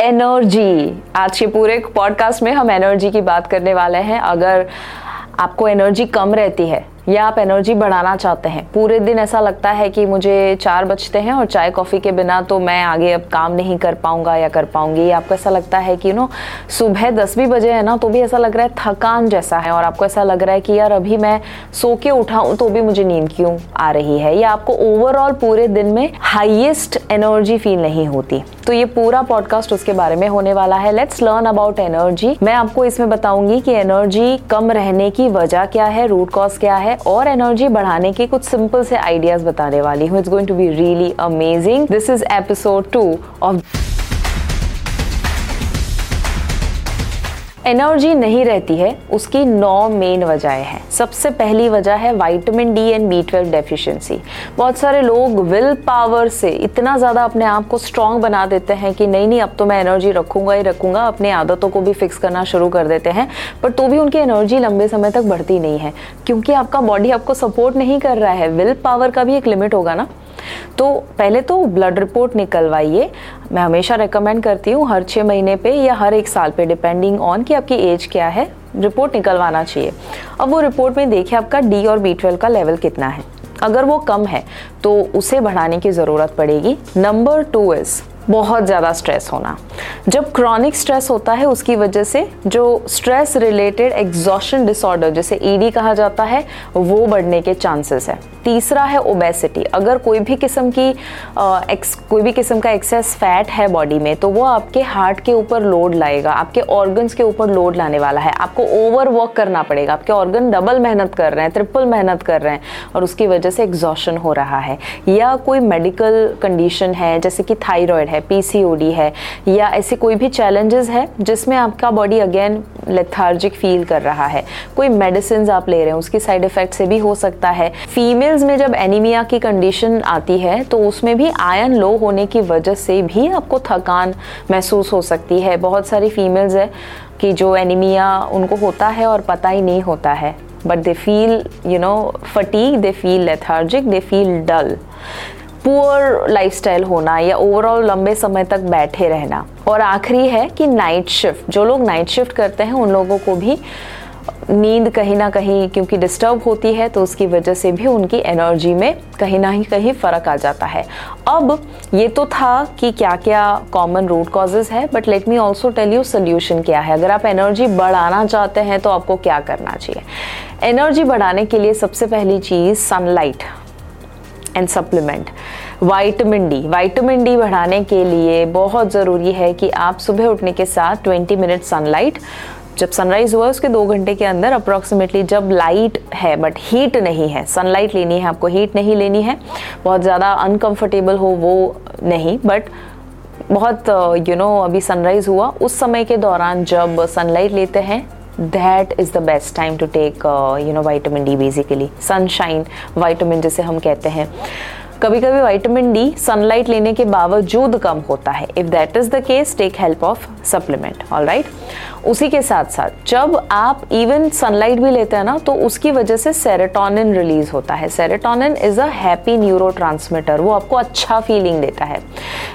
Energy. आज के पूरे पॉडकास्ट में हम एनर्जी की बात करने वाले हैं। अगर आपको एनर्जी कम रहती है या आप एनर्जी बढ़ाना चाहते हैं? पूरे दिन ऐसा लगता है कि मुझे चार बजते हैं और चाय कॉफ़ी के बिना तो मैं आगे अब काम नहीं कर पाऊँगा या कर पाऊँगी। आपको ऐसा लगता है कि यू नो सुबह दस भी बजे है ना तो भी ऐसा लग रहा है थकान जैसा है और आपको ऐसा लग रहा है कि यार अभी मैं सो के उठाऊं तो भी मुझे नींद क्यों आ रही है? या आपको ओवरऑल पूरे दिन में हाइएस्ट एनर्जी फील नहीं होती। तो ये पूरा पॉडकास्ट उसके बारे में होने वाला है। लेट्स लर्न अबाउट एनर्जी मैं आपको इसमें बताऊँगी कि एनर्जी कम रहने की वजह क्या है रूट कॉज क्या है और एनर्जी बढ़ाने के कुछ सिंपल से आइडियाज़ बताने वाली हूँ। It's going to be really amazing this is episode two of energy नहीं रहती है, उसकी नौ मेन वजह हैं। सबसे पहली वजह है vitamin D and B twelve deficiency बहुत सारे लोग विल पावर से इतना ज़्यादा अपने आप को स्ट्रांग बना देते हैं कि नहीं नहीं, अब तो मैं एनर्जी रखूँगा ही रखूँगा, अपने आदतों को भी फिक्स करना शुरू कर देते हैं। पर तो भी उनकी एनर्जी लंबे समय तक बढ़ती नहीं है, क्योंकि आपका बॉडी आपको सपोर्ट नहीं कर रहा है। विल पावर का भी एक लिमिट होगा ना? तो पहले तो ब्लड रिपोर्ट निकलवाइए। मैं हमेशा रिकमेंड करती हूँ हर छः महीने पे या हर एक साल पे डिपेंडिंग ऑन कि आपकी एज क्या है रिपोर्ट निकलवाना चाहिए। अब वो रिपोर्ट में देखिए आपका डी और बी ट्वेल्व का लेवल कितना है। अगर वो कम है तो उसे बढ़ाने की ज़रूरत पड़ेगी। नंबर टू इज़ बहुत ज़्यादा स्ट्रेस होना। जब क्रॉनिक स्ट्रेस होता है उसकी वजह से जो स्ट्रेस रिलेटेड एग्जॉशन डिसऑर्डर जिसे ईडी कहा जाता है वो बढ़ने के चांसेस है। तीसरा है ओबेसिटी अगर कोई भी किस्म की आ, एक्स कोई भी किस्म का एक्सेस फैट है बॉडी में तो वो आपके हार्ट के ऊपर लोड लाएगा। आपके ऑर्गन्स के ऊपर लोड लाने वाला है। आपको ओवर वर्क करना पड़ेगा। आपके ऑर्गन डबल मेहनत कर रहे हैं ट्रिपल मेहनत कर रहे हैं और उसकी वजह से एग्जॉशन हो रहा है। या कोई मेडिकल कंडीशन है जैसे कि थायराइड है पीसीओडी है, या ऐसे कोई भी चैलेंजेस है जिसमें आपका बॉडी अगेन लेथार्जिक फील कर रहा है। कोई मेडिसिन आप ले रहे हैं, उसकी साइड इफ़ेक्ट से भी हो सकता है। फीमेल्स में जब एनीमिया की कंडीशन आती है तो उसमें भी आयन लो होने की वजह से भी आपको थकान महसूस हो सकती है। बहुत सारी फीमेल्स है कि जो एनीमिया उनको होता है और पता ही नहीं होता है। But they feel you know fatigue they feel lethargic they feel dull poor lifestyle होना या ओवरऑल लंबे समय तक बैठे रहना। और आखिरी है कि नाइट शिफ्ट जो लोग नाइट शिफ्ट करते हैं, उन लोगों को भी नींद कहीं ना कहीं, क्योंकि डिस्टर्ब होती है तो उसकी वजह से भी उनकी एनर्जी में कहीं ना कहीं फ़र्क आ जाता है। अब ये तो था कि क्या क्या कॉमन रूट कॉजेज़ है but let me also tell you solution क्या है। अगर आप एनर्जी बढ़ाना चाहते हैं तो आपको क्या करना चाहिए? एनर्जी बढ़ाने के लिए सबसे पहली चीज़ sunlight and supplement vitamin D vitamin D बढ़ाने के लिए बहुत ज़रूरी है कि आप सुबह उठने के साथ 20 मिनट सनलाइट जब सनराइज हुआ उसके दो घंटे के अंदर अप्रोक्सीमेटली जब लाइट है बट हीट नहीं है सनलाइट लेनी है आपको हीट नहीं लेनी है बहुत ज़्यादा अनकंफर्टेबल हो वो नहीं बट बहुत यू you नो know, अभी सनराइज हुआ उस समय के दौरान जब सनलाइट लेते हैं that is the best time to take you know vitamin D basically sunshine vitamin जिसे हम कहते हैं। कभी कभी वाइटामिन डी सनलाइट लेने के बावजूद कम होता है। If that is the case take help of supplement all right उसी के साथ साथ जब आप इवन सनलाइट भी लेते हैं ना तो उसकी वजह से सेरेटोनिन रिलीज़ होता है। Serotonin is a happy neuro वो आपको अच्छा फीलिंग देता है।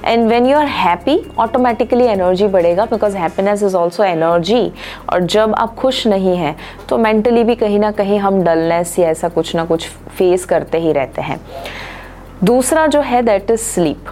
And when you are happy automatically energy बढ़ेगा because happiness is also energy और जब आप खुश नहीं हैं तो मेंटली भी कहीं ना कहीं हम डलनेस या ऐसा कुछ ना कुछ फेस करते ही रहते हैं। दूसरा जो है दैट इज़ स्लीप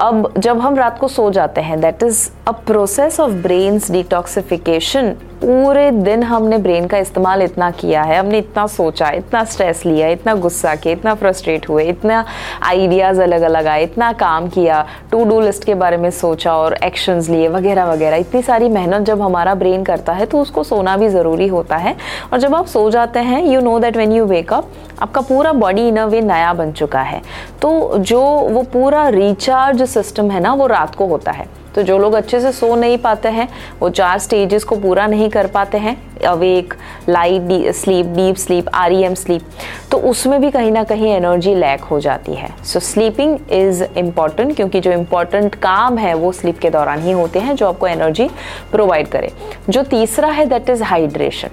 अब जब हम रात को सो जाते हैं that is a process of brains detoxification पूरे दिन हमने ब्रेन का इस्तेमाल इतना किया है, हमने इतना सोचा, इतना स्ट्रेस लिया, इतना गुस्सा किया, इतना फ्रस्ट्रेट हुए, इतना आइडियाज़ अलग अलग आए, इतना काम किया टू डू लिस्ट के बारे में सोचा और एक्शंस लिए वगैरह वगैरह। इतनी सारी मेहनत जब हमारा ब्रेन करता है तो उसको सोना भी ज़रूरी होता है। और जब आप सो जाते हैं you know that when you wake up आपका पूरा बॉडी इन अ वे नया बन चुका है। तो जो वो पूरा रिचार्ज सिस्टम है ना, वो रात को होता है। तो जो लोग अच्छे से सो नहीं पाते हैं, वो चार स्टेजेस को पूरा नहीं कर पाते हैं awake light sleep deep sleep R E M sleep तो उसमें भी कहीं ना कहीं एनर्जी लैक हो जाती है। सो स्लीपिंग इज़ इंपॉर्टेंट क्योंकि जो इंपॉर्टेंट काम है, वो स्लीप के दौरान ही होते हैं, जो आपको एनर्जी प्रोवाइड करे। जो तीसरा है दैट इज़ हाइड्रेशन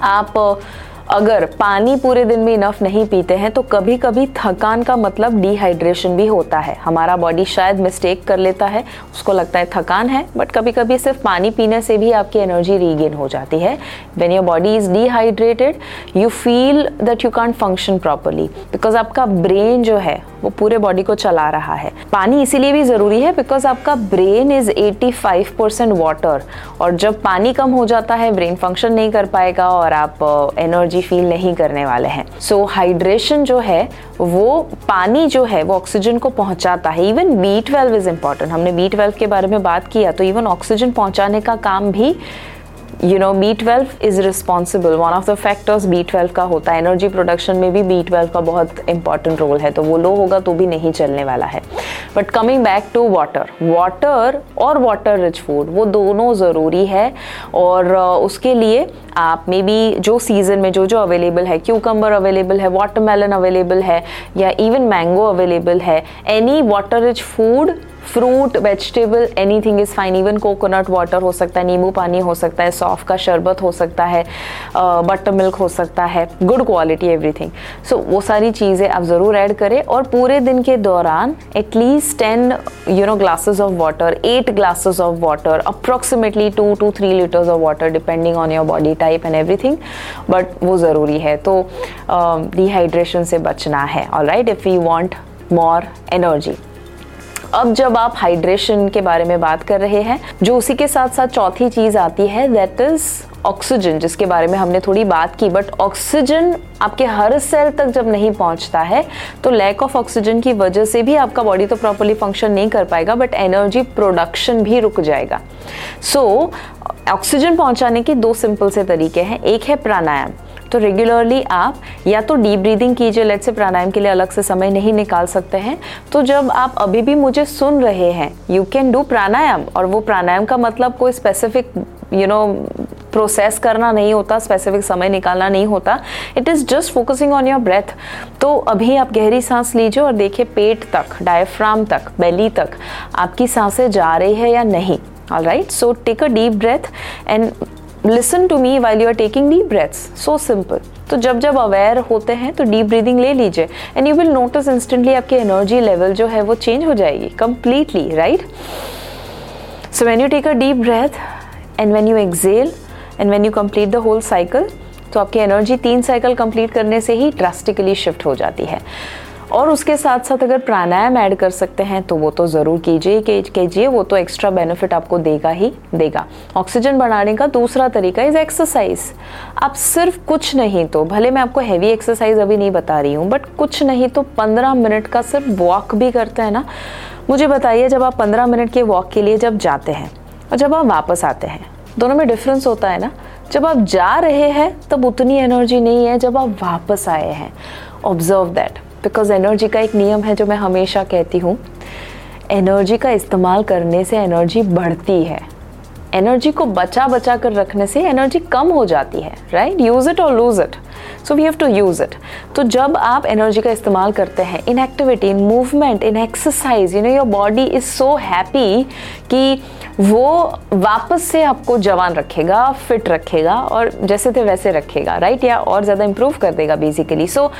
आप अगर पानी पूरे दिन में इनफ नहीं पीते हैं तो कभी कभी थकान का मतलब डिहाइड्रेशन भी होता है। हमारा बॉडी शायद मिस्टेक कर लेता है, उसको लगता है थकान है बट कभी कभी सिर्फ़ पानी पीने से भी आपकी एनर्जी रीगेन हो जाती है। When your body is dehydrated you feel that you can't function properly because आपका ब्रेन जो है वो पूरे बॉडी को चला रहा है। पानी इसीलिए भी ज़रूरी है बिकॉज़ आपका ब्रेन इज़ 85 परसेंट वाटर और जब पानी कम हो जाता है ब्रेन फ़ंक्शन नहीं कर पाएगा और आप एनर्जी uh, फील नहीं करने वाले हैं। सो so, हाइड्रेशन जो है वो पानी जो है वो ऑक्सीजन को पहुंचाता है। Even B twelve is important हमने बी ट्वेल्व के बारे में बात किया तो इवन ऑक्सीजन पहुँचाने का काम भी you know B twelve is responsible one of the factors B twelve का होता है एनर्जी प्रोडक्शन में भी बी ट्वेल्व का बहुत इंपॉर्टेंट रोल है तो वो लो होगा तो भी नहीं चलने वाला है। But coming back to water water और वाटर रिच फ़ूड वो दोनों ज़रूरी है, और उसके लिए आप मे बी जो सीज़न में जो जो अवेलेबल है क्यूकम्बर अवेलेबल है वाटरमेलन अवेलेबल है, या इवन मैंगो अवेलेबल है any water rich food fruit vegetable anything is fine even coconut water हो सकता है नींबू पानी हो सकता है सॉफ का शरबत हो सकता है बटर मिल्क हो सकता है गुड क्वालिटी एवरीथिंग सो वो सारी चीज़ें आप ज़रूर ऐड करें और पूरे दिन के दौरान at least ten you know glasses of water eight glasses of water approximately two two three litres of water depending on your body type and everything but वो ज़रूरी है। तो डिहाइड्रेशन uh, से बचना है। All right if you want more energy अब जब आप हाइड्रेशन के बारे में बात कर रहे हैं जो उसी के साथ साथ चौथी चीज़ आती है दैट इज़ ऑक्सीजन जिसके बारे में हमने थोड़ी बात की। बट ऑक्सीजन आपके हर सेल तक जब नहीं पहुँचता है तो लैक ऑफ़ ऑक्सीजन की वजह से भी आपका बॉडी तो प्रॉपरली फ़ंक्शन नहीं कर पाएगा बट एनर्जी प्रोडक्शन भी रुक जाएगा। सो so, ऑक्सीजन पहुँचाने के दो सिंपल से तरीके हैं। एक है प्राणायाम। तो रेगुलरली आप या तो डीप ब्रीदिंग कीजिए लेट से प्राणायाम के लिए अलग से समय नहीं निकाल सकते हैं तो जब आप अभी भी मुझे सुन रहे हैं यू कैन डू प्राणायाम और वो प्राणायाम का मतलब कोई स्पेसिफिक यू नो प्रोसेस करना नहीं होता स्पेसिफिक समय निकालना नहीं होता it is just focusing on your breath तो अभी आप गहरी सांस लीजिए और देखिए पेट तक डायफ्राम तक बेली तक, आपकी साँसें जा रही है या नहीं all right so take a deep breath and listen to me while you are taking deep breaths so simple तो जब जब अवेयर होते हैं तो डीप ब्रीदिंग ले लीजिए। And you will notice instantly आपकी एनर्जी लेवल जो है, वो चेंज हो जाएगी। Completely right so when you take a deep breath and when you exhale and when you complete the whole cycle तो आपकी एनर्जी तीन साइकिल कंप्लीट करने से ही ड्रास्टिकली शिफ्ट हो जाती है। और उसके साथ साथ अगर प्राणायाम ऐड कर सकते हैं तो वो तो ज़रूर कीजिए कीजिए, वो तो एक्स्ट्रा बेनिफिट आपको देगा ही देगा। ऑक्सीजन बढ़ाने का दूसरा तरीका इज़ एक्सरसाइज आप सिर्फ़ कुछ नहीं तो भले मैं आपको हैवी एक्सरसाइज अभी नहीं बता रही हूँ बट कुछ नहीं तो पंद्रह मिनट का सिर्फ़ वॉक भी करते हैं ना। मुझे बताइए, जब आप पंद्रह मिनट के वॉक के लिए जब जाते हैं और जब आप वापस आते हैं, दोनों में डिफरेंस होता है ना? जब आप जा रहे हैं, तब उतनी एनर्जी नहीं है जब आप वापस आए हैं। ऑब्ज़र्व दैट बिकॉज़ एनर्जी का एक नियम है जो मैं हमेशा कहती हूँ। एनर्जी का इस्तेमाल करने से एनर्जी बढ़ती है। एनर्जी को बचा बचा कर रखने से एनर्जी कम हो जाती है राइट यूज़ इट और lose it so we have to use it तो जब आप एनर्जी का इस्तेमाल करते हैं in activity in movement in exercise you know your body is so happy कि वो वापस से आपको जवान रखेगा फिट रखेगा और जैसे थे वैसे रखेगा राइट right? या और ज़्यादा इंप्रूव कर देगा basically so so,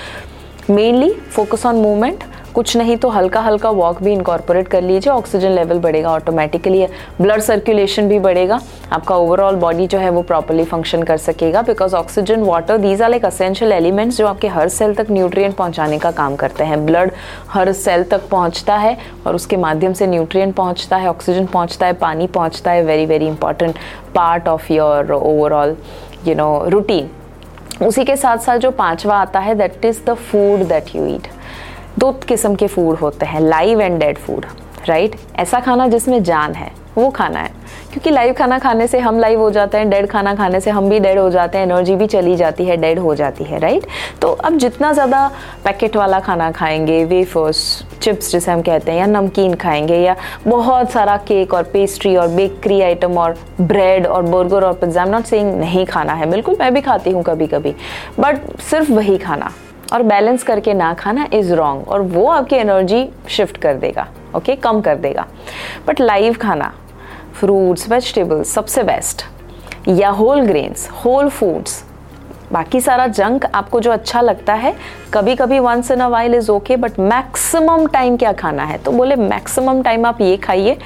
mainly focus on movement कुछ नहीं तो हल्का हल्का वॉक भी इनकॉर्पोरेट कर लीजिए। ऑक्सीजन लेवल बढ़ेगा ऑटोमेटिकली ब्लड सर्कुलेशन भी बढ़ेगा। आपका ओवरऑल बॉडी जो है वो प्रॉपरली फ़ंक्शन कर सकेगा। Because oxygen water these are like essential elements जो आपके हर सेल तक न्यूट्रिएंट पहुँचाने का काम करते हैं। ब्लड हर सेल तक पहुँचता है और उसके माध्यम से न्यूट्रिएंट पहुँचता है ऑक्सीजन पहुँचता है, पानी पहुँचता है। Very very important part of your overall you know routine उसी के साथ साथ जो पांचवा आता है that is the food that you eat दो किस्म के फ़ूड होते हैं live and dead food right? ऐसा खाना जिसमें जान है, वो खाना है। क्योंकि लाइव खाना खाने से हम लाइव हो जाते हैं डेड खाना खाने से हम भी डेड हो जाते हैं एनर्जी भी चली जाती है डेड हो जाती है राइट तो अब जितना ज़्यादा पैकेट वाला खाना खाएँगे वेफर्स चिप्स जिसे हम कहते हैं, या नमकीन खाएँगे, या बहुत सारा केक और पेस्ट्री और बेकरी आइटम और ब्रेड और बर्गर और पिज़्ज़ा नॉट सेइंग नहीं खाना है, बिल्कुल मैं भी खाती हूँ कभी कभी बट सिर्फ़ वही खाना। और बैलेंस करके ना खाना इज़ रॉन्ग और वो आपकी एनर्जी शिफ्ट कर देगा ओके okay? कम कर देगा बट लाइव खाना फ्रूट्स वेजिटेबल्स सबसे बेस्ट या होल ग्रेन्स होल फूड्स बाकी सारा जंक आपको जो अच्छा लगता है कभी कभी once in a while is okay but maximum time क्या खाना है? तो बोले मैक्सिमम टाइम आप ये खाइए।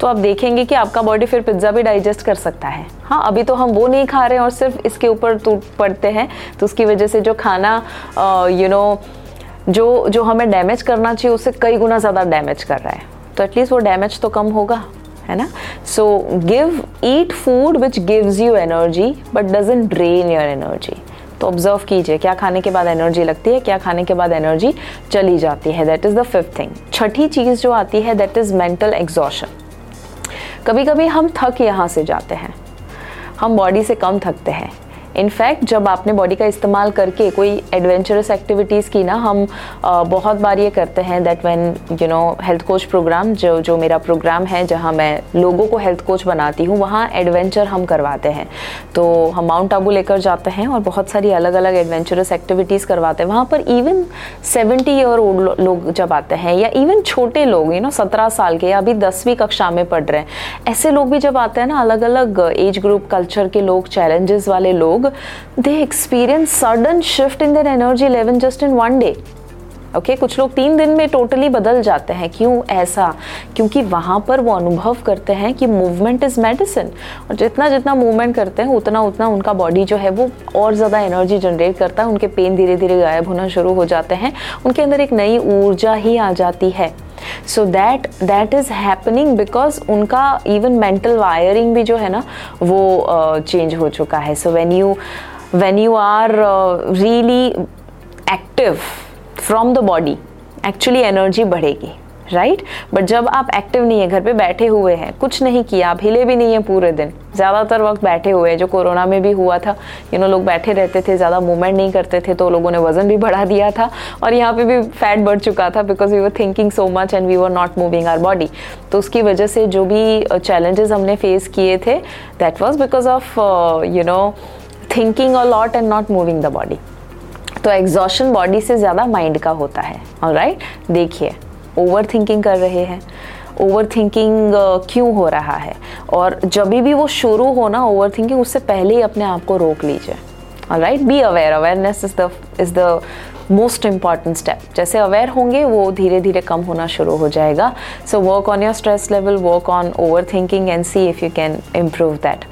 तो आप देखेंगे कि आपका बॉडी फिर पिज़्ज़ा भी डाइजेस्ट कर सकता है। हाँ अभी तो हम वो नहीं खा रहे हैं और सिर्फ़ इसके ऊपर टूट पड़ते हैं तो उसकी वजह से जो खाना यू नो जो जो हमें डैमेज करना चाहिए उससे कई गुना ज़्यादा डैमेज कर रहा है। तो एटलीस्ट वो डैमेज तो कम होगा, है ना? So give eat food which gives you energy but doesn't drain your energy तो ऑब्ज़र्व कीजिए, क्या खाने के बाद एनर्जी लगती है, क्या खाने के बाद एनर्जी चली जाती है। That is the fifth thing छठी चीज़ जो आती है दैट इज़ मेंटल एग्जॉशन कभी कभी हम थक यहाँ से जाते हैं। हम बॉडी से कम थकते हैं। इनफैक्ट जब आपने बॉडी का इस्तेमाल करके कोई एडवेंचरस एक्टिविटीज़ की ना हम आ, बहुत बार ये करते हैं that when you know health coach program जो जो मेरा प्रोग्राम है जहाँ मैं लोगों को हेल्थ कोच बनाती हूँ वहाँ एडवेंचर हम करवाते हैं। तो हम माउंट आबू लेकर जाते हैं और बहुत सारी अलग अलग एडवेंचरस एक्टिविटीज़ करवाते हैं। वहाँ पर इवन सेवेंटी ईयर ओल्ड लोग जब आते हैं या इवन छोटे लोग यू नो सत्रह साल के या अभी दसवीं कक्षा में पढ़ रहे हैं ऐसे लोग भी जब आते हैं ना अलग अलग एज ग्रुप कल्चर के लोग चैलेंजेस वाले लोग they experience sudden shift in their energy level just in one day okay कुछ लोग तीन दिन में टोटली बदल जाते हैं। क्यों ऐसा? क्योंकि वहाँ पर वो अनुभव करते हैं कि मूवमेंट इज़ मेडिसिन और जितना जितना मूवमेंट करते हैं उतना उतना उनका बॉडी जो है वो और ज़्यादा एनर्जी जनरेट करता है। उनके पेन धीरे धीरे गायब होना शुरू हो जाते हैं। उनके अंदर एक नई ऊर्जा ही आ जाती है। So that that is happening because उनका इवन मेंटल वायरिंग भी जो है ना वो चेंज uh, हो चुका है। So when you when you are really active from the body actually energy बढ़ेगी राइट right? बट जब आप एक्टिव नहीं है, घर पे बैठे हुए हैं, कुछ नहीं किया, आप हिले भी नहीं है पूरे दिन, ज़्यादातर वक्त बैठे हुए हैं, जो कोरोना में भी हुआ था यू नो लोग बैठे रहते थे, ज़्यादा मूवमेंट नहीं करते थे तो लोगों ने वज़न भी बढ़ा दिया था, और यहाँ पे भी फैट बढ़ चुका था because we were thinking so much and we were not moving our body तो उसकी वजह से जो भी चैलेंजेस हमने फेस किए थे that was because of you know thinking a lot and not moving the body तो एग्जॉशन बॉडी से ज़्यादा माइंड का होता है और राइट देखिए ओवर थिंकिंग कर रहे हैं। ओवर थिंकिंग क्यों हो रहा है? और जब भी वो शुरू हो ना ओवर थिंकिंग उससे पहले ही अपने आप को रोक लीजिए और right be aware awareness is the is the most important step जैसे अवेयर होंगे, वो धीरे धीरे कम होना शुरू हो जाएगा। So work on your stress level work on over thinking and see if you can improve that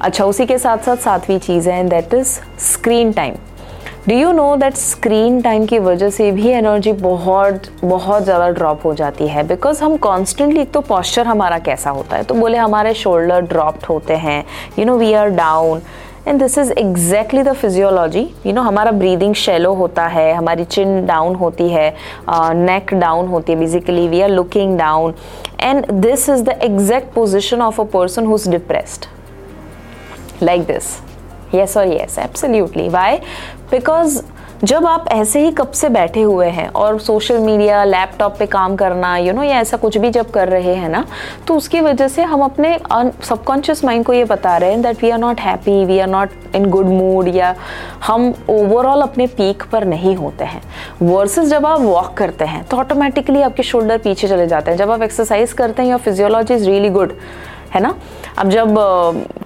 अच्छा उसी के साथ साथ सातवीं चीज़ है that is screen time do you know that screen time की वजह से भी एनर्जी बहुत बहुत ज़्यादा ड्रॉप हो जाती है? बिकॉज़ हम कॉन्स्टेंटली एक तो पॉस्चर हमारा कैसा होता है? तो बोले हमारे शोल्डर ड्रॉप्ड होते हैं। You know we are down and this is exactly the physiology you know हमारा ब्रीदिंग शेलो होता है, हमारी चिन डाउन होती है नेक डाउन होती है basically we are looking down and this is the exact position of a person who is depressed like this yes or yes? Absolutely. Why? Because जब आप ऐसे ही कब से बैठे हुए हैं और सोशल मीडिया लैपटॉप पे काम करना यू you नो know, या ऐसा कुछ भी जब कर रहे हैं ना तो उसकी वजह से हम अपने सबकॉन्शियस माइंड को ये बता रहे हैं that we are not happy we are not in good mood या हम ओवरऑल अपने पीक पर नहीं होते हैं। वर्सेस जब आप वॉक करते हैं तो ऑटोमेटिकली आपके शोल्डर पीछे चले जाते हैं। जब आप एक्सरसाइज करते हैं your physiology is really good है ना? अब जब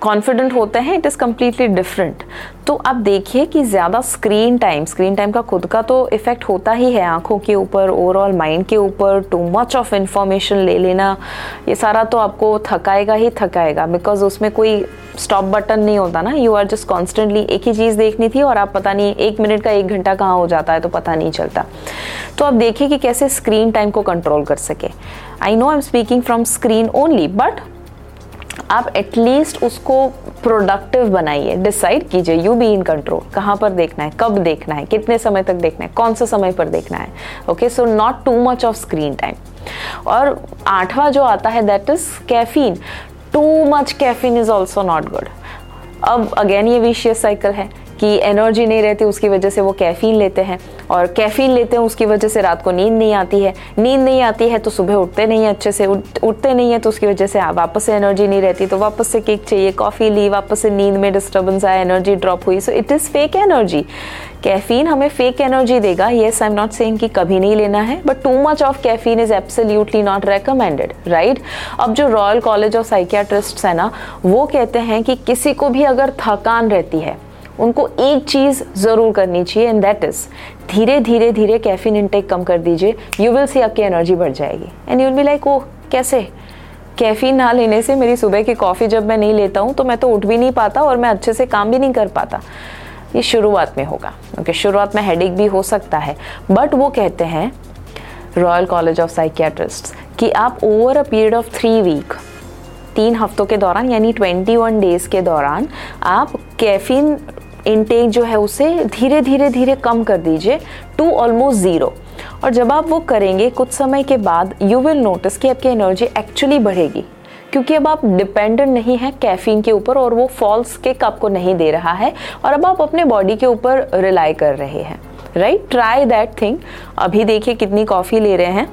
कॉन्फिडेंट uh, होते हैं इट इज़ कम्प्लीटली डिफरेंट तो आप देखिए कि ज़्यादा स्क्रीन टाइम स्क्रीन टाइम का खुद का तो इफ़ेक्ट होता ही है आँखों के ऊपर ओवरऑल माइंड के ऊपर टू मच ऑफ़ इंफॉर्मेशन ले लेना ये सारा तो आपको थकाएगा ही थकाएगा बिकॉज़ उसमें कोई स्टॉप बटन नहीं होता ना। यू आर जस्ट कॉन्स्टेंटली एक ही चीज़ देखनी थी और आप पता नहीं एक मिनट का एक घंटा कहाँ हो जाता है तो पता नहीं चलता। तो आप देखिए कि कैसे स्क्रीन टाइम को कंट्रोल कर सके। I know I am speaking from screen only but आप एटलीस्ट उसको प्रोडक्टिव बनाइए। डिसाइड कीजिए यू बी इन कंट्रोल कहाँ पर देखना है, कब देखना है, कितने समय तक देखना है, कौन से समय पर देखना है। Okay so not too much of screen time और आठवां जो आता है that is caffeine too much caffeine is also not good अब अगेन ये विशियस साइकिल है। कि एनर्जी नहीं रहती, उसकी वजह से वो कैफ़ीन लेते हैं। और कैफ़ीन लेते हैं, उसकी वजह से रात को नींद नहीं आती है। नींद नहीं आती है तो सुबह उठते नहीं अच्छे से, उठ, उठते नहीं है तो उसकी वजह से वापस से एनर्जी नहीं रहती तो वापस से केक चाहिए कॉफ़ी ली, वापस से नींद में डिस्टर्बेंस आया एनर्जी ड्रॉप हुई। So it is fake energy caffeine हमें फेक एनर्जी देगा। Yes I am not saying कि कभी नहीं लेना है but too much of caffeine is absolutely not recommended right अब जो रॉयल कॉलेज ऑफ़ साइकियाट्रिस्ट है ना, वो कहते हैं कि किसी को भी अगर थकान रहती है उनको एक चीज़ ज़रूर करनी चाहिए एंड दैट इज़ धीरे धीरे धीरे कैफीन इनटेक कम कर दीजिए। यू विल सी आपकी एनर्जी बढ़ जाएगी। And you will like oh कैसे? कैफ़ीन ना लेने से मेरी सुबह की कॉफ़ी जब मैं नहीं लेता हूँ तो मैं तो उठ भी नहीं पाता और मैं अच्छे से काम भी नहीं कर पाता। ये शुरुआत में होगा। ओके शुरुआत में हेडेक भी हो सकता है। बट वो कहते हैं रॉयल कॉलेज ऑफ़ साइकियाट्रिस्ट कि आप over a period of three week तीन हफ्तों के दौरान, यानी ट्वेंटी वन डेज़ के दौरान, आप कैफीन इनटेक जो है उसे धीरे धीरे धीरे कम कर दीजिए। टू ऑलमोस्ट ज़ीरो और जब आप वो करेंगे, कुछ समय के बाद यू विल नोटिस कि आपकी एनर्जी एक्चुअली बढ़ेगी। क्योंकि अब आप डिपेंडेंट नहीं हैं कैफीन के ऊपर और वो फॉल्स किक आपको नहीं दे रहा है और अब आप अपने बॉडी के ऊपर रिलाई कर रहे हैं। राइट ट्राई दैट थिंग अभी देखिए कितनी कॉफ़ी ले रहे हैं।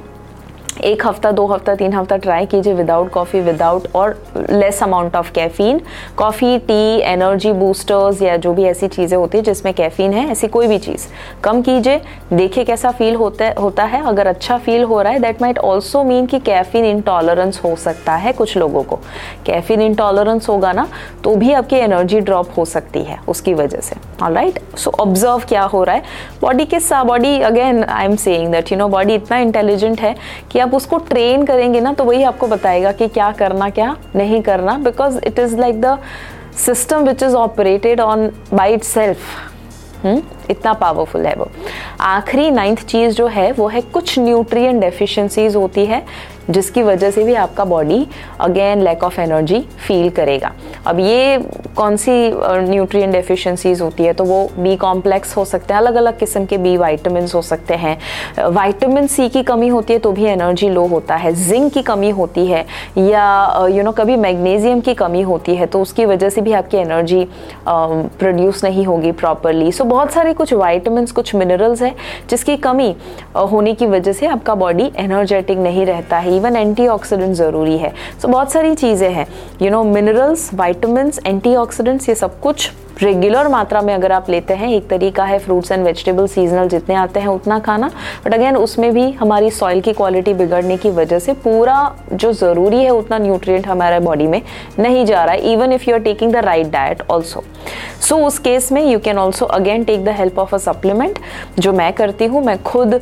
एक हफ़्ता, दो हफ़्ता, तीन हफ़्ता ट्राई कीजिए विदाउट कॉफ़ी विदाउट और less amount of caffeine coffee tea energy boosters या जो भी ऐसी चीज़ें होती है जिसमें कैफ़ीन है, ऐसी कोई भी चीज़ कम कीजिए, देखिए कैसा फील होता होता है। अगर अच्छा फील हो रहा है दैट माइट ऑल्सो मीन कि कैफ़ीन इंटॉलरेंस हो सकता है कुछ लोगों को। कैफ़ीन इंटॉलरेंस होगा ना तो भी आपकी एनर्जी ड्रॉप हो सकती है उसकी वजह से। ऑल राइट सो ऑब्ज़र्व क्या हो रहा है? बॉडी के body again I am saying that you know body इतना इंटेलिजेंट है कि आप उसको ट्रेन करेंगे ना तो वही आपको बताएगा कि क्या करना, क्या नहीं करना because it is like the system which is operated on by itself इतना पावरफुल है वो। आखिरी नाइन्थ चीज़ जो है, वो है कुछ न्यूट्रिएंट डेफिशिएंसीज होती है जिसकी वजह से भी आपका body again lack of energy feel करेगा। अब ये कौन सी न्यूट्रिएंट डेफिशिएंसीज होती है तो वो बी कॉम्प्लेक्स हो सकते हैं अलग अलग किस्म के बी वाइटमिन हो सकते हैं। वाइटामिन सी की कमी होती है तो भी एनर्जी लो होता है जिंक की कमी होती है, या यू नो कभी मैग्नीशियम की कमी होती है तो उसकी वजह से भी आपकी एनर्जी प्रोड्यूस नहीं होगी प्रॉपरली सो बहुत सारे कुछ वाइटामिन कुछ मिनरल्स है, जिसकी कमी होने की वजह से आपका बॉडी एनर्जेटिक नहीं रहता है। इवन एंटीऑक्सीडेंट ज़रूरी है। सो so, बहुत सारी चीज़ें हैं। You know minerals vitamins antioxidants ये सब कुछ रेगुलर मात्रा में अगर आप लेते हैं एक तरीका है फ्रूट्स एंड वेजिटेबल सीजनल जितने आते हैं उतना खाना। बट अगेन उसमें भी हमारी सॉइल की क्वालिटी बिगड़ने की वजह से पूरा जो ज़रूरी है उतना न्यूट्रिएंट हमारे बॉडी में नहीं जा रहा है। Even if you are taking the right diet also so उस केस में you can also again take the help of a supplement जो मैं करती हूँ। मैं खुद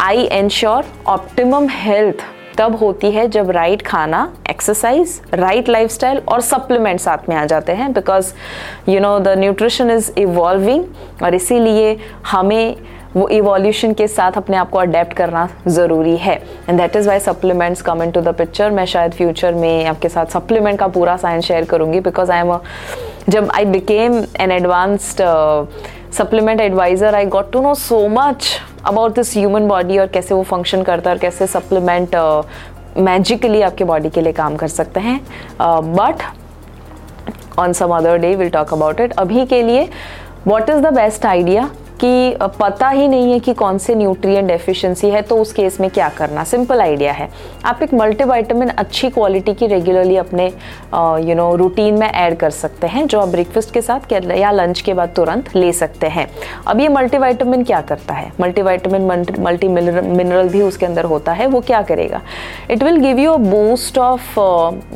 आई एनश्योर ऑप्टिमम हेल्थ तब होती है जब राइट खाना एक्सरसाइज राइट लाइफस्टाइल और सप्लीमेंट साथ में आ जाते हैं because you know the nutrition is evolving और इसीलिए हमें वो इवोल्यूशन के साथ अपने आप को अडेप्ट करना ज़रूरी है। And that is why supplements come into the picture मैं शायद फ्यूचर में आपके साथ सप्लीमेंट का पूरा साइंस शेयर करूँगी बिकॉज़ आई एम जब I became an advanced supplement advisor I got to know so much about this human body और कैसे वो फ़ंक्शन करता है और कैसे सप्लीमेंट मैजिकली uh, आपके बॉडी के लिए काम कर सकते हैं। But on some other day will talk about it अभी के लिए what is the best idea कि पता ही नहीं है कि कौन से न्यूट्रिएंट डेफिशिएंसी है तो उस केस में क्या करना? सिंपल आइडिया है। आप एक मल्टीविटामिन अच्छी क्वालिटी की रेगुलरली अपने यू नो रूटीन में ऐड कर सकते हैं, जो आप ब्रेकफास्ट के साथ या लंच के बाद तुरंत ले सकते हैं। अब ये मल्टीविटामिन क्या करता है? मल्टीविटामिन मल्टी मिनरल भी उसके अंदर होता है, वो क्या करेगा? It will give you a boost of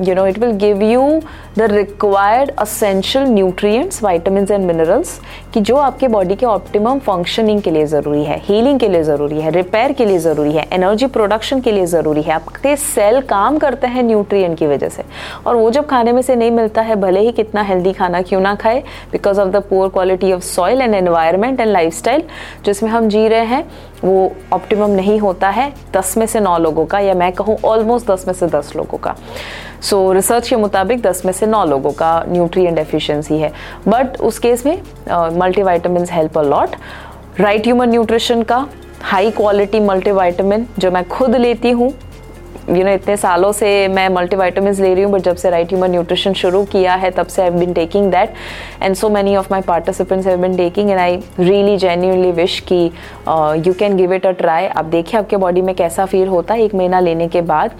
you know it will give you the required essential nutrients vitamin and minerals कि जो आपके बॉडी के ऑप्टिमम फंक्शनिंग के लिए ज़रूरी है हीलिंग के लिए ज़रूरी है रिपेयर के लिए ज़रूरी है एनर्जी प्रोडक्शन के लिए ज़रूरी है। आपके सेल काम करते हैं न्यूट्रिएंट की वजह से। और वो जब खाने में से नहीं मिलता है, भले ही कितना हेल्दी खाना क्यों ना खाए because of the poor quality of soil and environment and life जिसमें हम जी रहे हैं, वो ऑप्टिमम नहीं होता है, दस में से नौ लोगों का, या मैं कहूँ ऑलमोस्ट दस में से दस लोगों का। सो so, रिसर्च के मुताबिक दस में से नौ लोगों का न्यूट्रिएंट डेफिशिएंसी है। बट उस केस में multivitamin help a lot right human nutrition का हाई क्वालिटी मल्टीविटामिन जो मैं खुद लेती हूँ। यू नो इतने सालों से मैं मल्टीवाइटामिन ले रही हूँ बट जब से राइट ह्यूमन न्यूट्रिशन शुरू किया है तब से I been taking that and so many of my participants have been taking and I really genuinely wish कि you can give it a try आप देखिए आपके बॉडी में कैसा फील होता है एक महीना लेने के बाद।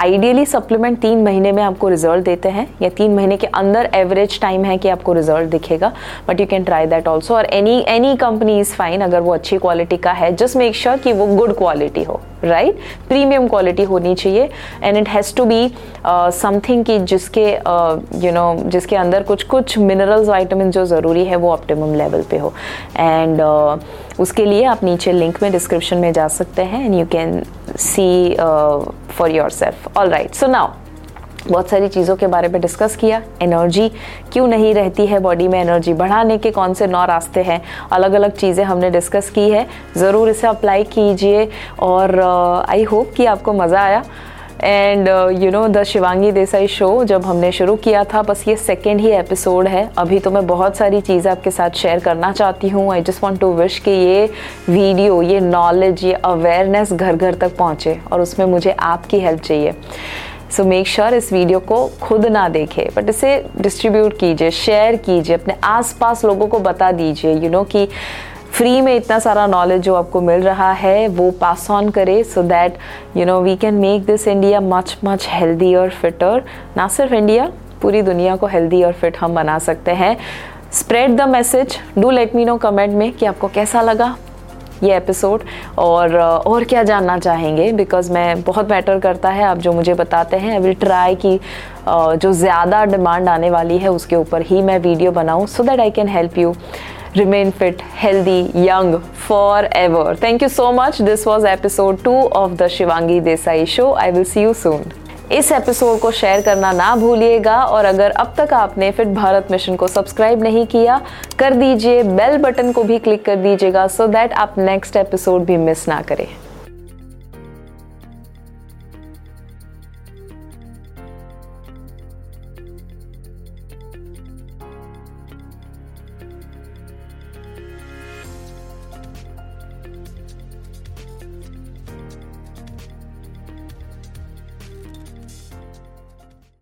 आइडियली सप्लीमेंट तीन महीने में आपको रिज़ल्ट देते हैं या तीन महीने के अंदर एवरेज टाइम है कि आपको रिज़ल्ट दिखेगा but you can try that also और any any company is fine अगर वो अच्छी क्वालिटी का है जस्ट मेक श्योर कि वो गुड क्वालिटी हो राइट प्रीमियम क्वालिटी होनी चाहिए and it has to be something कि जिसके you uh, know you know, जिसके अंदर कुछ कुछ मिनरल्स वाइटामिन जो ज़रूरी है वो ऑप्टिमम लेवल पे हो. एंड उसके लिए आप नीचे लिंक में डिस्क्रिप्शन में जा सकते हैं and you can see for yourself all right so now बहुत सारी चीज़ों के बारे में डिस्कस किया। एनर्जी क्यों नहीं रहती है बॉडी में? एनर्जी बढ़ाने के कौन से नौ रास्ते हैं? अलग अलग चीज़ें हमने डिस्कस की है। ज़रूर इसे अप्लाई कीजिए और आई uh, होप कि आपको मज़ा आया। And you know the Shivangi Desai show जब हमने शुरू किया था, बस ये सेकेंड ही एपिसोड है। अभी तो मैं बहुत सारी चीज़ें आपके साथ शेयर करना चाहती हूँ। I just want to wish कि ये वीडियो ये नॉलेज ये अवेयरनेस घर घर तक पहुँचे और उसमें मुझे आपकी हेल्प चाहिए। सो मेक श्योर इस वीडियो को खुद ना देखे बट इसे डिस्ट्रीब्यूट कीजिए शेयर कीजिए, अपने आसपास लोगों को बता दीजिए यू नो कि फ्री में इतना सारा नॉलेज जो आपको मिल रहा है, वो पास ऑन करे so that you know we can make this India much much healthy और फिटर ना सिर्फ़ इंडिया पूरी दुनिया को हेल्दी और फिट हम बना सकते हैं. Spread the message do let me know comment में कि आपको कैसा लगा ये एपिसोड और और क्या जानना चाहेंगे? बिकॉज़ मैं बहुत मैटर करता है. आप जो मुझे बताते हैं आई विल ट्राई कि जो ज़्यादा डिमांड आने वाली है, उसके ऊपर ही मैं वीडियो बनाऊँ so that I can help you remain fit, healthy, young forever. Thank you so much. This was episode 2 of the Shivangi Desai show. I will see you soon. इस एपिसोड को share करना ना भूलिएगा और अगर अब तक आपने फिट भारत मिशन को सब्सक्राइब नहीं किया कर दीजिए बेल बटन को भी क्लिक कर दीजिएगा सो दैट आप नेक्स्ट एपिसोड भी मिस ना करें